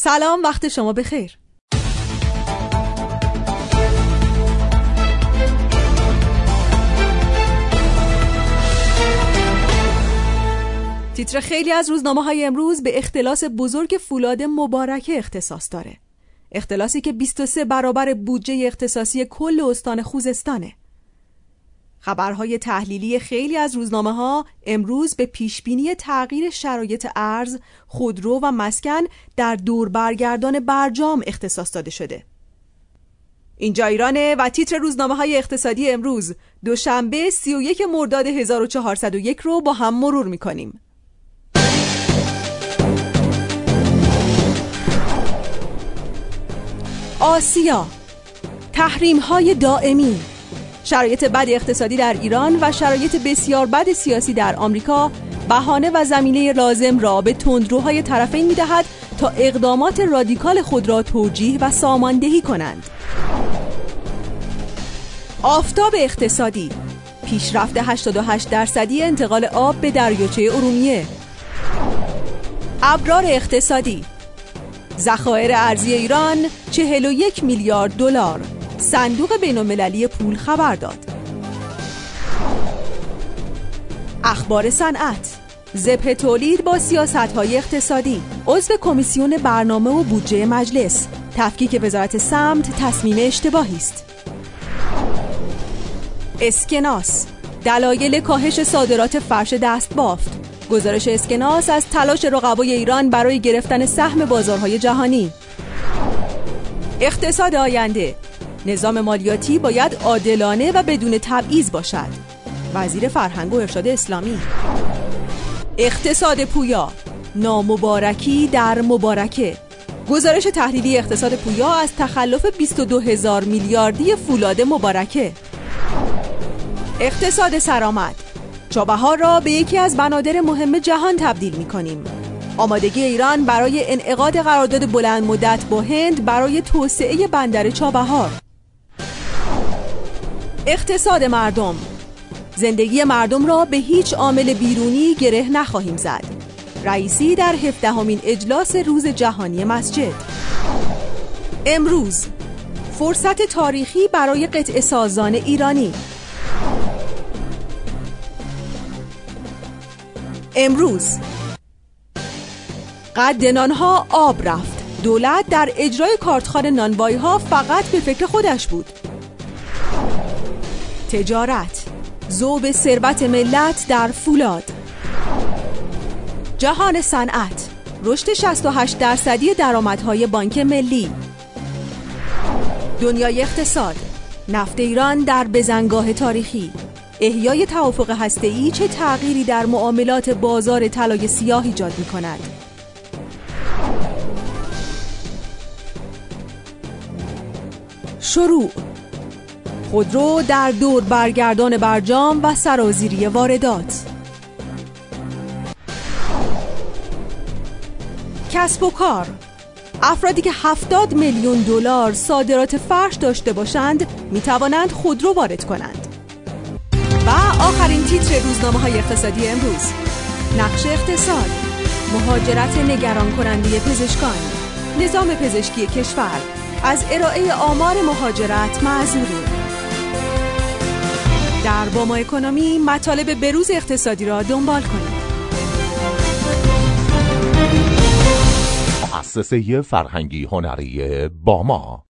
سلام وقت شما بخیر. تیتر خیلی از روزنامه های امروز به اختلاس بزرگ فولاد مبارکه اختصاص داره. اختلاسی که 23 برابر بودجه اختصاصی کل استان خوزستانه. خبرهای تحلیلی خیلی از روزنامه ها امروز به پیشبینی تغییر شرایط ارز، خودرو و مسکن در دور برگردان برجام اختصاص داده شده. اینجا ایرانه و تیتر روزنامه های اقتصادی امروز دوشنبه 31 مرداد 1401 رو با هم مرور می‌کنیم. آسیا تحریم های دائمی شرایط بد اقتصادی در ایران و شرایط بسیار بد سیاسی در آمریکا بهانه و زمینه لازم را به تندروهای طرفین می‌دهد تا اقدامات رادیکال خود را توجیه و ساماندهی کنند. آفتاب اقتصادی پیشرفت 88 درصدی انتقال آب به دریاچه ارومیه. ابرار اقتصادی ذخایر ارزی ایران 41 میلیارد دلار. صندوق بینالمللی پول خبر داد. اخبار صنعت. زبه تولید با سیاست های اقتصادی. عضو کمیسیون برنامه و بودجه مجلس. تفکیک وزارت سمت تصمیم اشتباهی است. اسکناس. دلایل کاهش صادرات فرش دست بافت. گزارش اسکناس از تلاش رقبای ایران برای گرفتن سهم بازارهای جهانی. اقتصاد آینده. نظام مالیاتی باید عادلانه و بدون تبعیض باشد. وزیر فرهنگ و ارشاد اسلامی. اقتصاد پویا. نامبارکی در مبارکه. گزارش تحلیلی اقتصاد پویا از تخلف 22 هزار میلیاردی فولاد مبارکه. اقتصاد سرآمد. چابهار را به یکی از بنادر مهم جهان تبدیل می کنیم آمادگی ایران برای انعقاد قرارداد بلند مدت با هند برای توسعه بندر چابهار. اقتصاد مردم. زندگی مردم را به هیچ عامل بیرونی گره نخواهیم زد. رئیسی در هفدهمین اجلاس روز جهانی مسجد. امروز فرصت تاریخی برای قطع سازان ایرانی. امروز قد نانها آب رفت. دولت در اجرای کارتخان نانوایی ها فقط به فکر خودش بود. تجارت. زوب ثروت ملت در فولاد. جهان صنعت. رشد 68 درصدی درآمدهای بانک ملی. دنیای اقتصاد. نفت ایران در بزنگاه تاریخی. احیای توافق هسته‌ای چه تغییری در معاملات بازار طلای سیاه ایجاد می کند شروع. خودرو در دور برگردان برجام و سرازیری واردات. کسب و کار. افرادی که 70 میلیون دلار صادرات فرش داشته باشند می توانند خودرو وارد کنند. و آخرین تیتر روزنامه های اقتصادی امروز. نقش اقتصاد. مهاجرت نگران کننده پزشکان. نظام پزشکی کشور. از ارائه آمار مهاجرت معذوریم در باما اکونومی مطالب بروز اقتصادی را دنبال کنید. مؤسسه فرهنگی هنری باما